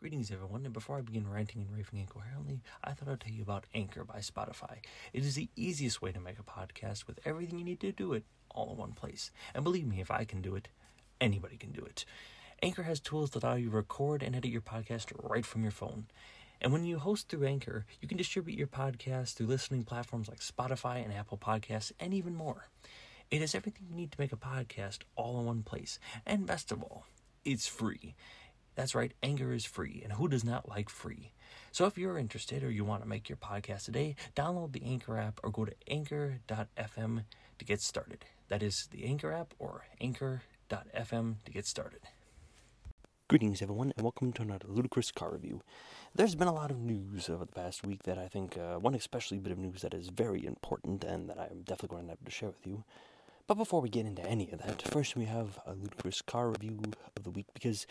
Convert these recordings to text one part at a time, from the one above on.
Greetings, everyone, and before I begin ranting and raving incoherently, I thought I'd tell you about Anchor by Spotify. It is the easiest way to make a podcast with everything you need to do it all in one place. And believe me, if I can do it, anybody can do it. Anchor has tools that allow you to record and edit your podcast right from your phone. And when you host through Anchor, you can distribute your podcast through listening platforms like Spotify and Apple Podcasts, and even more. It has everything you need to make a podcast all in one place. And best of all, it's free. That's right, Anchor is free, and who does not like free? So if you're interested or you want to make your podcast today, download the Anchor app or go to anchor.fm to get started. That is the Anchor app or anchor.fm to get started. Greetings, everyone, and welcome to another ludicrous car review. There's been a lot of news over the past week that I think, uh, one especially bit of news that is very important and that I'm definitely going to have to share with you. But before we get into any of that, first we have a ludicrous car review of the week because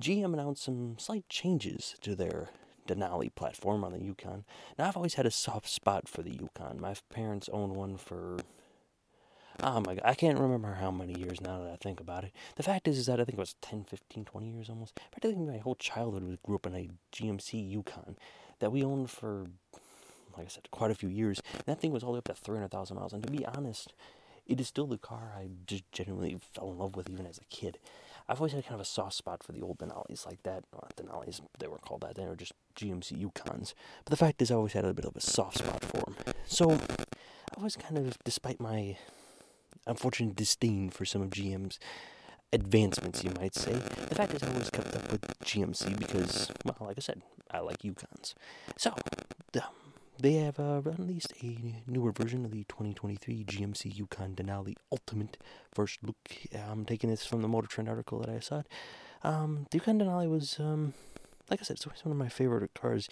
GM announced some slight changes to their Denali platform on the Yukon. Now, I've always had a soft spot for the Yukon. My parents owned one for, oh my god, I can't remember how many years now that I think about it. The fact is, is that I think it was 10, 15, 20 years almost. Practically my whole childhood we grew up in a GMC Yukon that we owned for, like I said, quite a few years. And that thing was all the way up to 300,000 miles. And to be honest, it is still the car I just genuinely fell in love with even as a kid. I've always had kind of a soft spot for the old Denalis like that. Not Denalis, they were called that. They were just GMC Yukons. But the fact is, I always had a bit of a soft spot for them. So I was kind of, despite my unfortunate disdain for some of GM's advancements, you might say, the fact is I always kept up with GMC because, well, like I said, I like Yukons. So, they have uh, released a newer version of the 2023 GMC Yukon Denali Ultimate. First look, I'm taking this from the Motor Trend article that I saw. Um, the Yukon Denali was, um, like I said, it's always one of my favorite cars.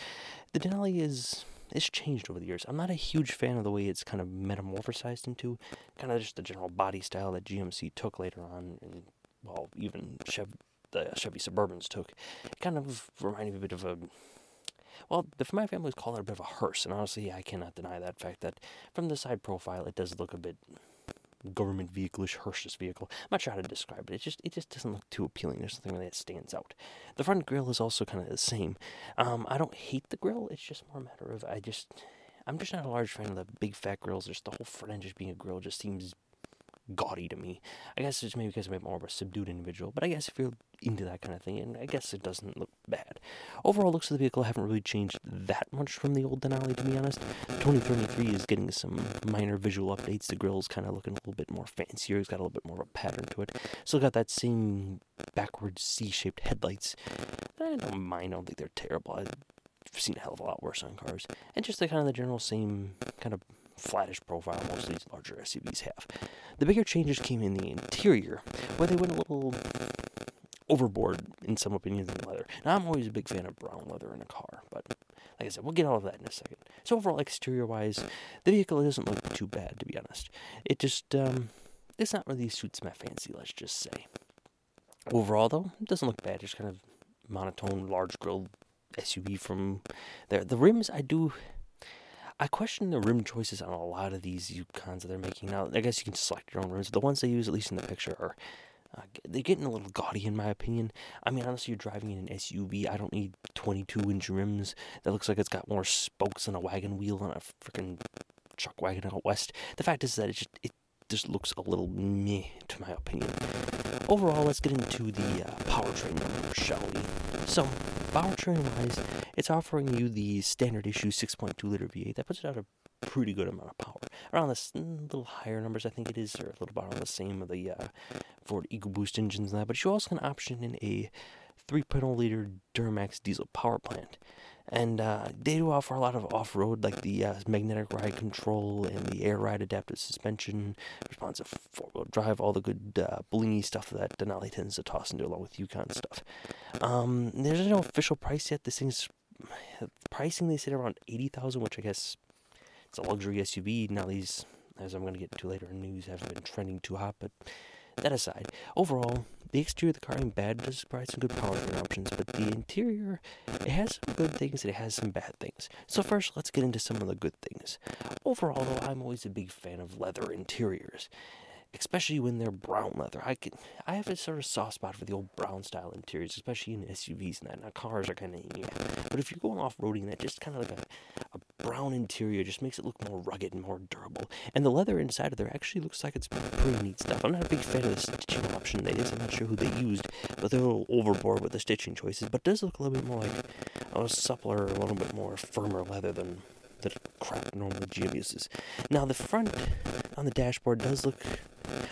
The Denali is it's changed over the years. I'm not a huge fan of the way it's kind of metamorphosized into, kind of just the general body style that GMC took later on, and well, even Chev- the Chevy Suburbans took. It kind of reminded me a bit of a well, the, my family's called it a bit of a hearse, and honestly, I cannot deny that fact that from the side profile, it does look a bit government vehicle-ish hearse vehicle. I'm not sure how to describe it. It just it just doesn't look too appealing. There's something really that stands out. The front grill is also kind of the same. Um, I don't hate the grill. It's just more a matter of I just I'm just not a large fan of the big fat grills. Just the whole front end just being a grill just seems gaudy to me. I guess it's maybe because I'm more of a subdued individual, but I guess if you're into that kind of thing, and I guess it doesn't look bad. Overall, looks of the vehicle haven't really changed that much from the old Denali, to be honest. 2023 is getting some minor visual updates. The grill's kind of looking a little bit more fancier. It's got a little bit more of a pattern to it. Still got that same backwards C-shaped headlights. I don't mind. I don't think they're terrible. I've seen a hell of a lot worse on cars. And just the kind of the general same kind of flattish profile most of these larger SUVs have. The bigger changes came in the interior, where they went a little overboard, in some opinions, in leather. Now, I'm always a big fan of brown leather in a car, but like I said, we'll get all of that in a second. So, overall, exterior wise, the vehicle doesn't look too bad, to be honest. It just, um, it's not really suits my fancy, let's just say. Overall, though, it doesn't look bad. Just kind of monotone, large grille SUV from there. The rims, I do I question the rim choices on a lot of these Yukons that they're making now. I guess you can select your own rims. But the ones they use, at least in the picture, are uh, they're getting a little gaudy in my opinion. I mean, honestly, you're driving in an SUV. I don't need 22 inch rims that looks like it's got more spokes than a wagon wheel on a freaking truck wagon out west. The fact is that it just it just looks a little meh to my opinion. Overall, let's get into the uh, powertrain shall we? So, powertrain wise, it's offering you the standard issue 6.2 liter V8. That puts it out a pretty good amount of power. Around the mm, little higher numbers, I think it is, or a little bit around the same of the uh, Ford EcoBoost engines and that. But you also can option in a 3.0 liter Duramax diesel power plant. And uh, they do offer a lot of off road, like the uh, magnetic ride control and the air ride adaptive suspension, responsive four wheel drive, all the good uh, blingy stuff that Denali tends to toss into along with Yukon stuff. Um, there's no official price yet. This thing's pricing they said around eighty thousand, which I guess it's a luxury SUV. Now these, as I'm going to get into later in news, haven't been trending too hot, but that aside, overall, the exterior of the car ain't bad. Does provide some good powertrain options, but the interior, it has some good things and it has some bad things. So first, let's get into some of the good things. Overall, though, I'm always a big fan of leather interiors. Especially when they're brown leather. I can I have a sort of soft spot for the old brown style interiors, especially in SUVs and that. Now cars are kind of yeah, but if you're going off roading, that just kind of like a, a brown interior just makes it look more rugged and more durable. And the leather inside of there actually looks like it's pretty neat stuff. I'm not a big fan of the stitching option they did. I'm not sure who they used, but they're a little overboard with the stitching choices. But does look a little bit more like uh, a suppler, a little bit more firmer leather than the crap normally GM uses. Now the front on the dashboard does look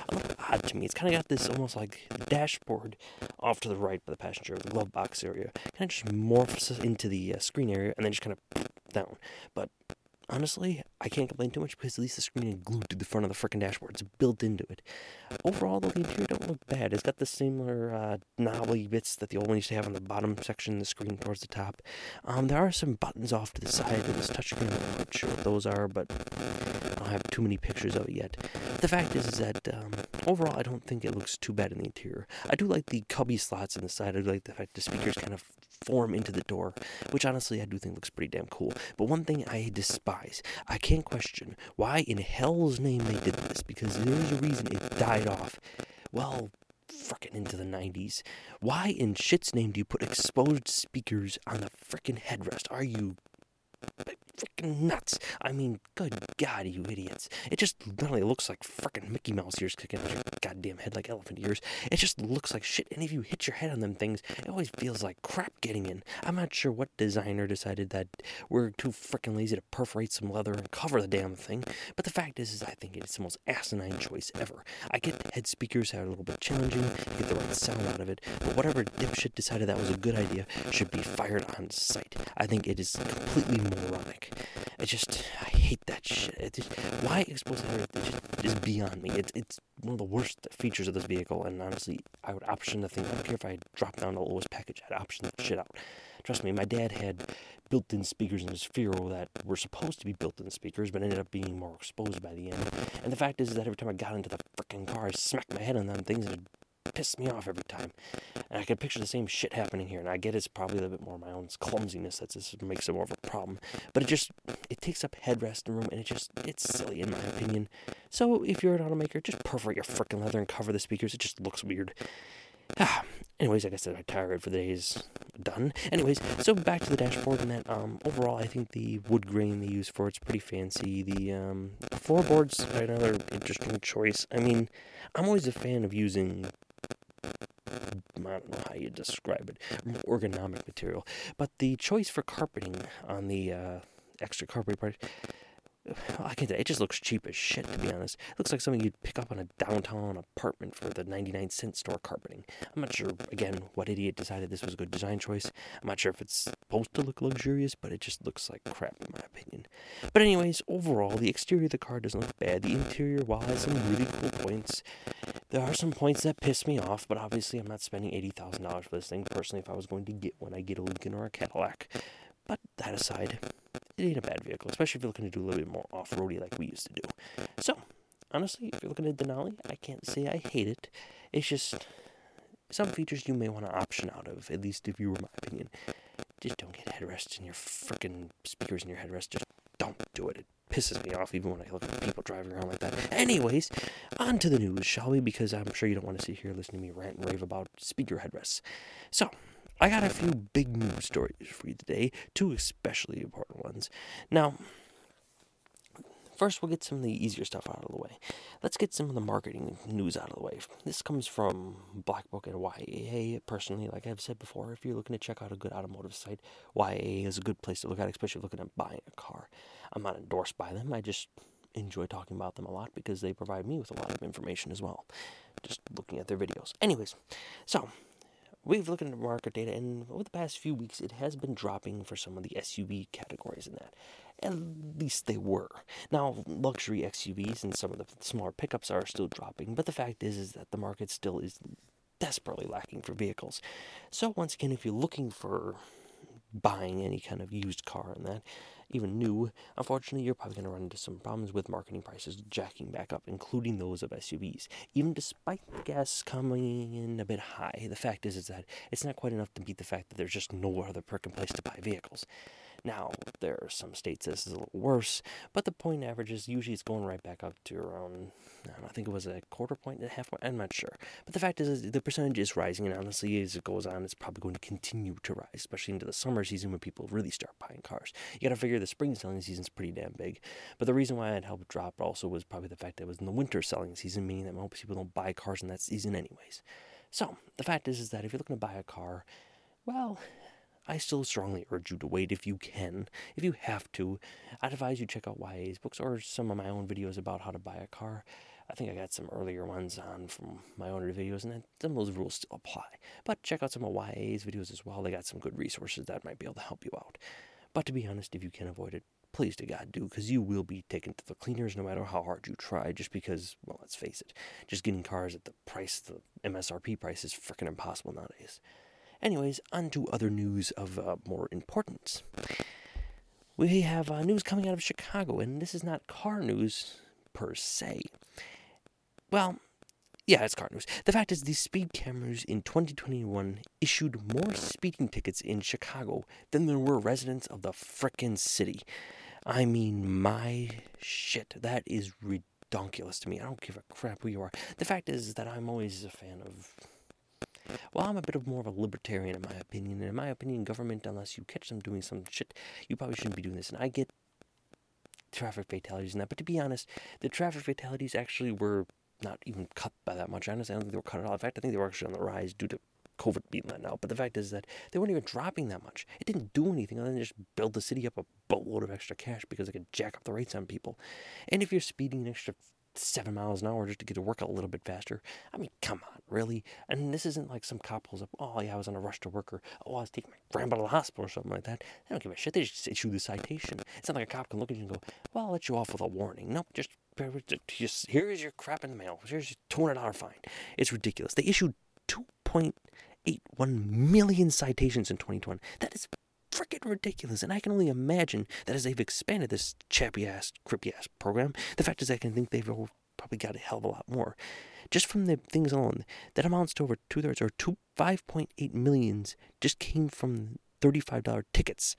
a little odd to me. It's kind of got this almost like dashboard off to the right by the passenger, the glove box area, kind of just morphs into the uh, screen area and then just kind of down. But honestly, I can't complain too much because at least the screen is glued to the front of the freaking dashboard. It's built into it. Overall, though, the interior don't look bad. It's got the similar uh, knobbly bits that the old one used to have on the bottom section of the screen towards the top. Um, there are some buttons off to the side of this touchscreen. I'm not sure what those are, but have too many pictures of it yet. The fact is, is that um, overall, I don't think it looks too bad in the interior. I do like the cubby slots in the side. I do like the fact the speakers kind of form into the door, which honestly I do think looks pretty damn cool. But one thing I despise, I can't question why in hell's name they did this, because there's a reason it died off. Well, frickin' into the 90s. Why in shit's name do you put exposed speakers on the frickin' headrest? Are you freaking nuts. I mean, good God, you idiots. It just not only looks like freaking Mickey Mouse ears kicking out your goddamn head like elephant ears, it just looks like shit. And if you hit your head on them things, it always feels like crap getting in. I'm not sure what designer decided that we're too freaking lazy to perforate some leather and cover the damn thing, but the fact is, is I think it's the most asinine choice ever. I get the head speakers are a little bit challenging, to get the right sound out of it, but whatever dipshit decided that was a good idea should be fired on sight. I think it is completely moronic. I just I hate that shit. It just, why expose it just is beyond me. It's it's one of the worst features of this vehicle, and honestly, I would option the thing. I don't care if I drop down the lowest package. I'd option the shit out. Trust me, my dad had built-in speakers in his Fiero that were supposed to be built-in speakers, but ended up being more exposed by the end. And the fact is that every time I got into the freaking car, I smacked my head on them things, and pissed me off every time. And I can picture the same shit happening here. And I get it's probably a little bit more my own clumsiness that just makes it more of a problem. But it just it takes up headrest room, and it just it's silly in my opinion. So if you're an automaker, just perforate your freaking leather and cover the speakers. It just looks weird. Ah, anyways, like I said, my tirade for the day is done. Anyways, so back to the dashboard and that. Um, overall, I think the wood grain they use for it's pretty fancy. The um, floorboards are another interesting choice. I mean, I'm always a fan of using I don't know how you describe it, ergonomic material. But the choice for carpeting on the uh, extra carpeting part, I can't. It just looks cheap as shit, to be honest. It looks like something you'd pick up on a downtown apartment for the 99 cent store carpeting. I'm not sure, again, what idiot decided this was a good design choice. I'm not sure if it's supposed to look luxurious, but it just looks like crap, in my opinion. But, anyways, overall, the exterior of the car doesn't look bad. The interior, while has some really cool points, there are some points that piss me off, but obviously, I'm not spending $80,000 for this thing. Personally, if I was going to get one, I'd get a Lincoln or a Cadillac. But that aside, it ain't a bad vehicle, especially if you're looking to do a little bit more off roady like we used to do. So, honestly, if you're looking at Denali, I can't say I hate it. It's just some features you may want to option out of, at least if you were my opinion. Just don't get headrests in your freaking speakers in your headrest. Just don't do it. It pisses me off even when I look at people driving around like that. Anyways, on to the news, shall we? Because I'm sure you don't want to sit here listening to me rant and rave about speaker headrests. So, I got a few big news stories for you today, two especially important ones. Now, first we'll get some of the easier stuff out of the way. Let's get some of the marketing news out of the way. This comes from Black Book and YAA. Personally, like I've said before, if you're looking to check out a good automotive site, YAA is a good place to look at, especially looking at buying a car. I'm not endorsed by them. I just enjoy talking about them a lot because they provide me with a lot of information as well. Just looking at their videos. Anyways, so We've looked at market data, and over the past few weeks, it has been dropping for some of the SUV categories in that. At least they were. Now, luxury SUVs and some of the smaller pickups are still dropping, but the fact is, is that the market still is desperately lacking for vehicles. So, once again, if you're looking for buying any kind of used car and that, even new, unfortunately, you're probably going to run into some problems with marketing prices jacking back up, including those of SUVs. Even despite the gas coming in a bit high, the fact is, is that it's not quite enough to beat the fact that there's just no other perking place to buy vehicles. Now, there are some states this is a little worse, but the point average is usually it's going right back up to around, I, think it was a quarter point, a half point, I'm not sure. But the fact is, the percentage is rising, and honestly, as it goes on, it's probably going to continue to rise, especially into the summer season when people really start buying cars. You got to figure the spring selling season is pretty damn big. But the reason why it helped drop also was probably the fact that it was in the winter selling season, meaning that most people don't buy cars in that season anyways. So, the fact is, is that if you're looking to buy a car, well, I still strongly urge you to wait if you can. If you have to, I'd advise you check out YA's books or some of my own videos about how to buy a car. I think I got some earlier ones on from my own videos, and some of those rules still apply. But check out some of YA's videos as well. They got some good resources that might be able to help you out. But to be honest, if you can avoid it, please to God do, because you will be taken to the cleaners no matter how hard you try, just because, well, let's face it, just getting cars at the price, the MSRP price is freaking impossible nowadays. Anyways, on to other news of uh, more importance. We have uh, news coming out of Chicago, and this is not car news per se. Well, yeah, it's car news. The fact is, these speed cameras in 2021 issued more speeding tickets in Chicago than there were residents of the frickin' city. I mean, my shit, that is ridiculous to me. I don't give a crap who you are. The fact is that I'm always a fan of well, I'm a bit of more of a libertarian in my opinion. And in my opinion, government, unless you catch them doing some shit, you probably shouldn't be doing this. And I get traffic fatalities and that, but to be honest, the traffic fatalities actually were not even cut by that much. Honestly, I don't think they were cut at all. In fact, I think they were actually on the rise due to COVID being let out. But the fact is that they weren't even dropping that much. It didn't do anything other than just build the city up a boatload of extra cash because they could jack up the rates on people. And if you're speeding an extra seven miles an hour just to get to work a little bit faster. I mean, come on, really? And this isn't like some cop pulls up, oh, yeah, I was on a rush to work, or oh, I was taking my grandpa to the hospital or something like that. They don't give a shit. They just issue the citation. It's not like a cop can look at you and go, well, I'll let you off with a warning. Nope, just, just here's your crap in the mail. Here's your $200 fine. It's ridiculous. They issued 2.81 million citations in 2020. That is freaking ridiculous. And I can only imagine that as they've expanded this chappy ass, crippy ass program, the fact is I can think they've probably got a hell of a lot more. Just from the things alone, that amounts to over two thirds or two five point eight millions just came from thirty five dollar tickets.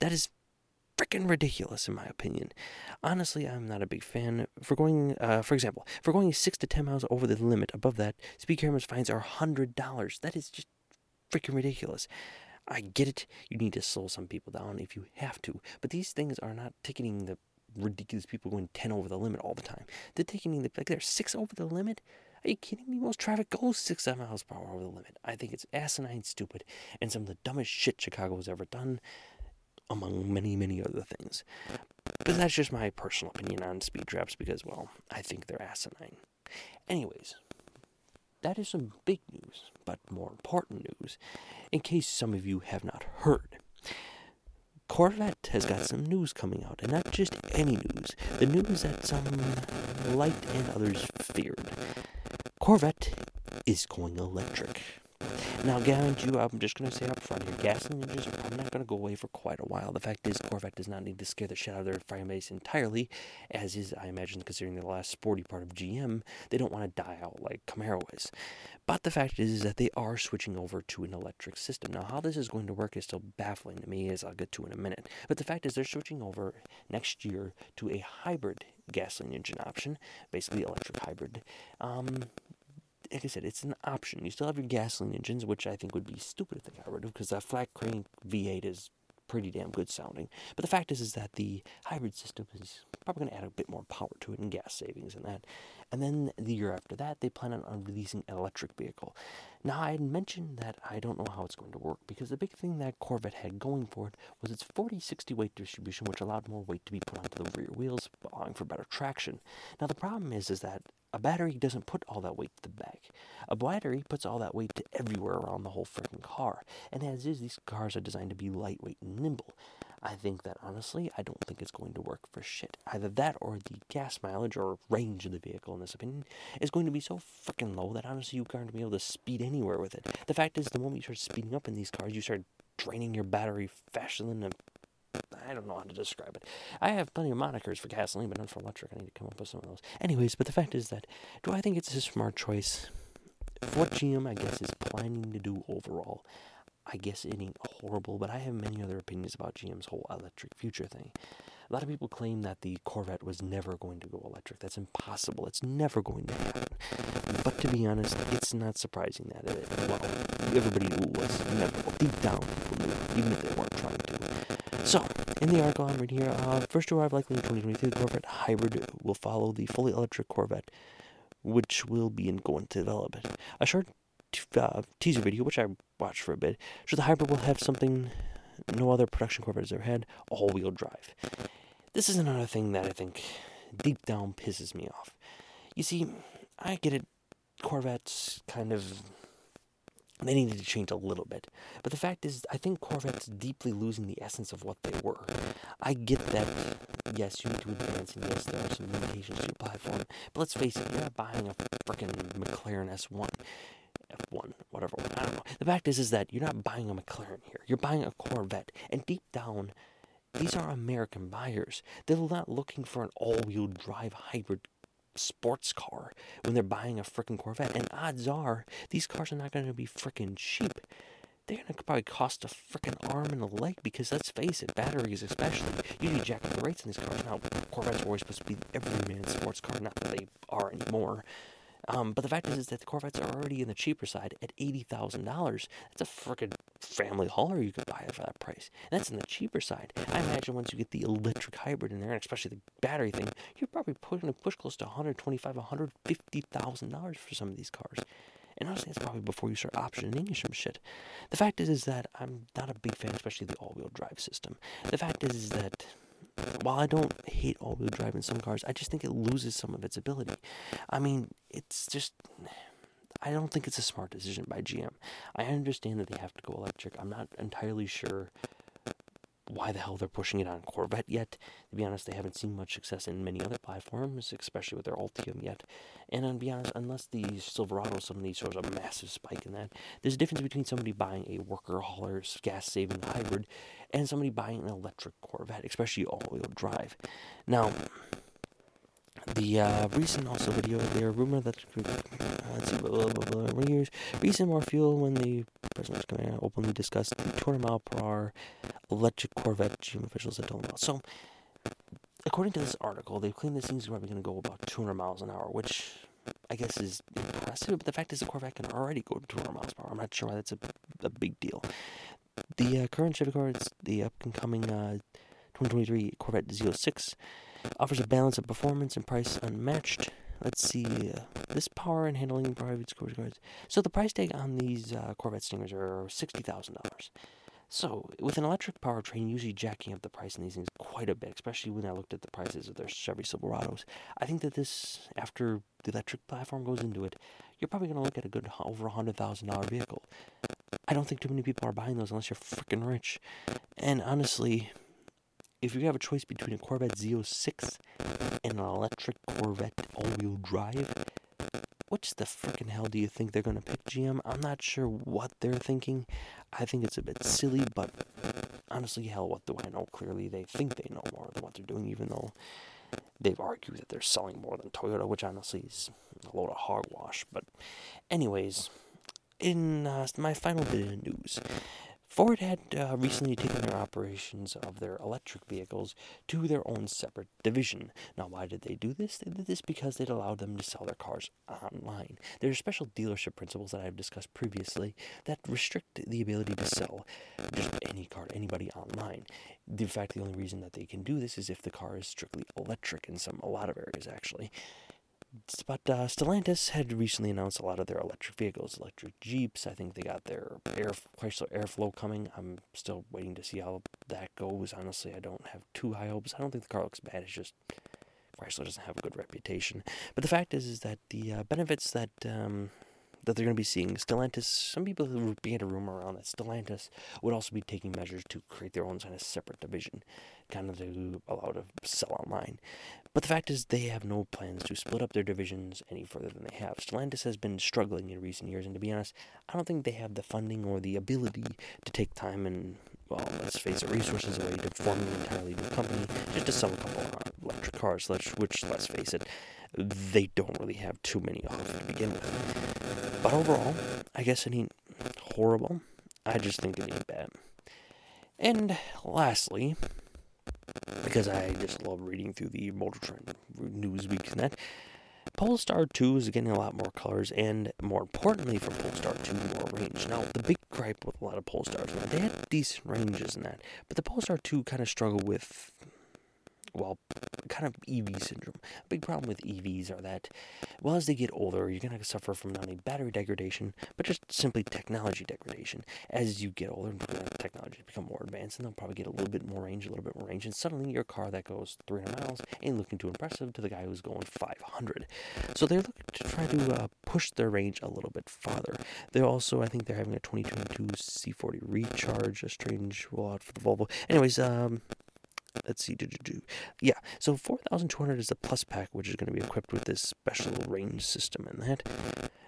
That is freaking ridiculous in my opinion. Honestly, I'm not a big fan. For going, uh, for example, for going six to ten miles over the limit above that, speed cameras fines are hundred dollars. That is just freaking ridiculous. I get it. You need to slow some people down if you have to. But these things are not ticketing the ridiculous people going 10 over the limit all the time. They're ticketing the, like they're 6 over the limit. Are you kidding me? Most traffic goes 6 seven miles per hour over the limit. I think it's asinine stupid and some of the dumbest shit Chicago has ever done, among many, many other things. But that's just my personal opinion on speed traps because, well, I think they're asinine. Anyways, that is some big news, but more important news, in case some of you have not heard. Corvette has got some news coming out, and not just any news, the news that some liked and others feared. Corvette is going electric. Now, guarantee you, I'm just going to say up front here, gasoline engines are probably not going to go away for quite a while. The fact is, Corvette does not need to scare the shit out of their fan base entirely, as is, I imagine, considering the last sporty part of GM, they don't want to die out like Camaro is. But the fact is, is that they are switching over to an electric system. Now, how this is going to work is still baffling to me, as I'll get to in a minute. But the fact is, they're switching over next year to a hybrid gasoline engine option, basically electric hybrid. Um, like I said, it's an option. You still have your gasoline engines, which I think would be stupid if they got rid of, because that flat crank V8 is pretty damn good sounding. But the fact is, is that the hybrid system is probably going to add a bit more power to it and gas savings and that. And then the year after that, they plan on releasing an electric vehicle. Now, I had mentioned that I don't know how it's going to work because the big thing that Corvette had going for it was its 40-60 weight distribution, which allowed more weight to be put onto the rear wheels, allowing for better traction. Now, the problem is, is that a battery doesn't put all that weight to the back. A battery puts all that weight to everywhere around the whole freaking car. And as is, these cars are designed to be lightweight and nimble. I think that honestly, I don't think it's going to work for shit. Either that or the gas mileage or range of the vehicle, in this opinion, is going to be so freaking low that honestly you aren't going to be able to speed anywhere with it. The fact is, the moment you start speeding up in these cars, you start draining your battery faster than a I don't know how to describe it. I have plenty of monikers for gasoline, but not for electric. I need to come up with some of those. Anyways, but the fact is that do I think it's a smart choice? What GM, I guess, is planning to do overall, I guess it ain't horrible, but I have many other opinions about GM's whole electric future thing. A lot of people claim that the Corvette was never going to go electric. That's impossible. It's never going to happen. But to be honest, it's not surprising that it, well, everybody knew it was inevitable. Deep down, people knew, even if they weren't trying. So, in the article I'm reading here, uh, first to arrive likely in 2023, the Corvette Hybrid will follow the fully electric Corvette, which will be in going to develop. It. A short uh, teaser video, which I watched for a bit, shows the Hybrid will have something no other production Corvette has ever had all wheel drive. This is another thing that I think deep down pisses me off. You see, I get it, Corvettes kind of. They needed to change a little bit. But the fact is, I think Corvette's deeply losing the essence of what they were. I get that, yes, you need to advance, and yes, there are some limitations to your platform. But let's face it, you're not buying a freaking McLaren S1. F1, whatever I don't know. The fact is, is that you're not buying a McLaren here. You're buying a Corvette, and deep down, these are American buyers. They're not looking for an all-wheel drive hybrid sports car when they're buying a freaking Corvette. And odds are, these cars are not going to be freaking cheap. They're going to probably cost a freaking arm and a leg because let's face it, batteries especially, You need jack up the rates in these cars. Now, Corvettes are always supposed to be every man's sports car, not that they are anymore. Um, but the fact is, is that the Corvettes are already in the cheaper side at eighty thousand dollars. That's a freaking family hauler you could buy for that price. And that's in the cheaper side. I imagine once you get the electric hybrid in there, and especially the battery thing, you're probably to push close to one hundred twenty-five, one hundred fifty thousand dollars for some of these cars. And honestly, that's probably before you start optioning some shit. The fact is, is that I'm not a big fan, especially the all-wheel drive system. The fact is, is that while I don't hate all-wheel drive in some cars, I just think it loses some of its ability. I mean, it's just I don't think it's a smart decision by GM. I understand that they have to go electric. I'm not entirely sure why the hell they're pushing it on Corvette yet. To be honest, they haven't seen much success in many other platforms, especially with their Ultium yet. And to be honest, unless the Silverado suddenly shows a massive spike in that, there's a difference between somebody buying a worker hauler gas saving hybrid and somebody buying an electric Corvette, especially all wheel drive. Now, the uh, recent also video, there rumor that uh, see, blah, blah, blah, blah, recent more fuel when the president was coming out openly discussed the 200 mile per hour electric Corvette. GM officials had told him about. So, according to this article, they claim this thing's probably going to go about 200 miles an hour, which I guess is impressive. But the fact is, the Corvette can already go 200 miles per hour. I'm not sure why that's a, a big deal. The uh, current Chevy car, it's the up and coming uh, 2023 Corvette Z06 offers a balance of performance and price unmatched. Let's see, uh, this power and handling private sports cars. So the price tag on these uh, Corvette Stingrays are sixty thousand dollars. So with an electric powertrain, usually jacking up the price in these things quite a bit, especially when I looked at the prices of their Chevy Silverados. I think that this, after the electric platform goes into it, you're probably going to look at a good over a hundred thousand dollar vehicle. I don't think too many people are buying those unless you're freaking rich. And honestly, if you have a choice between a Corvette Z06 and an electric Corvette all-wheel drive, which the freaking hell do you think they're to pick, GM? I'm not sure what they're thinking. I think it's a bit silly, but honestly, hell, what do I know? Clearly, they think they know more than what they're doing, even though they've argued that they're selling more than Toyota, which honestly is a load of hogwash. But, anyways, in uh, my final bit of news, Ford had uh, recently taken their operations of their electric vehicles to their own separate division. Now, why did they do this? They did this because it allowed them to sell their cars online. There are special dealership principles that I've discussed previously that restrict the ability to sell just any car to anybody online. In fact, the only reason that they can do this is if the car is strictly electric in some a lot of areas, actually. But uh, Stellantis had recently announced a lot of their electric vehicles, electric Jeeps. I think they got their Air Chrysler Airflow coming. I'm still waiting to see how that goes. Honestly, I don't have too high hopes. I don't think the car looks bad. It's just Chrysler doesn't have a good reputation. But the fact is, is that the uh, benefits that um, that they're going to be seeing. Stellantis, some people began a rumor around that Stellantis would also be taking measures to create their own kind of separate division, kind of to allow to sell online. But the fact is, they have no plans to split up their divisions any further than they have. Stellantis has been struggling in recent years, and to be honest, I don't think they have the funding or the ability to take time and, well, let's face it, resources away to form an entirely new company just to sell a couple of electric cars, which, let's face it, they don't really have too many of to begin with. But overall, I guess it ain't horrible. I just think it ain't bad. And lastly, because I just love reading through the Motor Trend Newsweek and that, Polestar 2 is getting a lot more colors, and more importantly for Polestar 2, more range. Now, the big gripe with a lot of Polestars, they had decent ranges in that, but the Polestar 2 kind of struggled with well, kind of EV syndrome. A big problem with EVs are that, well, as they get older, you're going to suffer from not only battery degradation, but just simply technology degradation. As you get older, technology become more advanced, and they'll probably get a little bit more range, a little bit more range, and suddenly your car that goes 300 miles ain't looking too impressive to the guy who's going 500. So they're looking to try to uh, push their range a little bit farther. They're also, I think, they're having a 2022 C40 Recharge, a strange rollout for the Volvo. Anyways, um, let's see, do, do, do. yeah, so 4200 is the plus pack, which is going to be equipped with this special range system and that.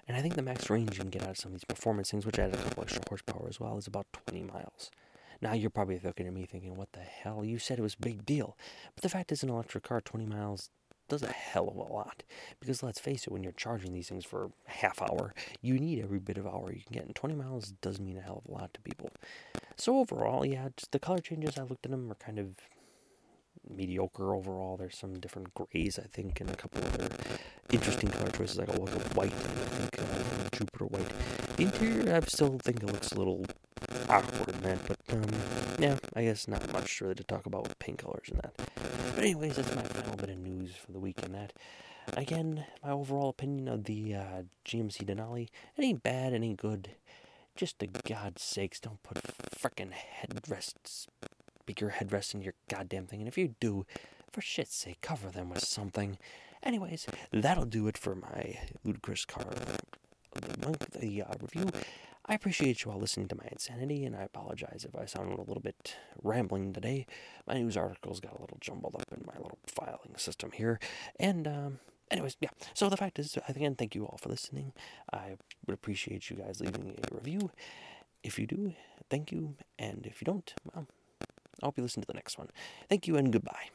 And I think the max range you can get out of some of these performance things, which add a couple extra horsepower as well, is about 20 miles. Now you're probably looking at me thinking, what the hell? You said it was a big deal. But the fact is, an electric car, 20 miles does a hell of a lot. Because let's face it, when you're charging these things for half hour, you need every bit of hour you can get. And 20 miles does mean a hell of a lot to people. So overall, yeah, the color changes, I looked at them, are kind of mediocre overall. There's some different grays, I think, and a couple other interesting color choices, like a look of white, I think, uh, Jupiter white. The interior, I still think it looks a little awkward in that, but, um, yeah, I guess not much really to talk about with paint colors and that. But anyways, that's my final bit of news for the week and that. Again, my overall opinion of the uh, GMC Denali, it ain't bad, it ain't good. Just to God's sakes, don't put frickin' headrests speaker headrest in your goddamn thing. And if you do, for shit's sake, cover them with something. Anyways, that'll do it for my ludicrous car the uh, review. I appreciate you all listening to my insanity, and I apologize if I sounded a little bit rambling today. My news articles got a little jumbled up in my little filing system here. And, um, anyways, yeah. So the fact is, again, thank you all for listening. I would appreciate you guys leaving a review. If you do, thank you. And if you don't, well, I hope you listen to the next one. Thank you and goodbye.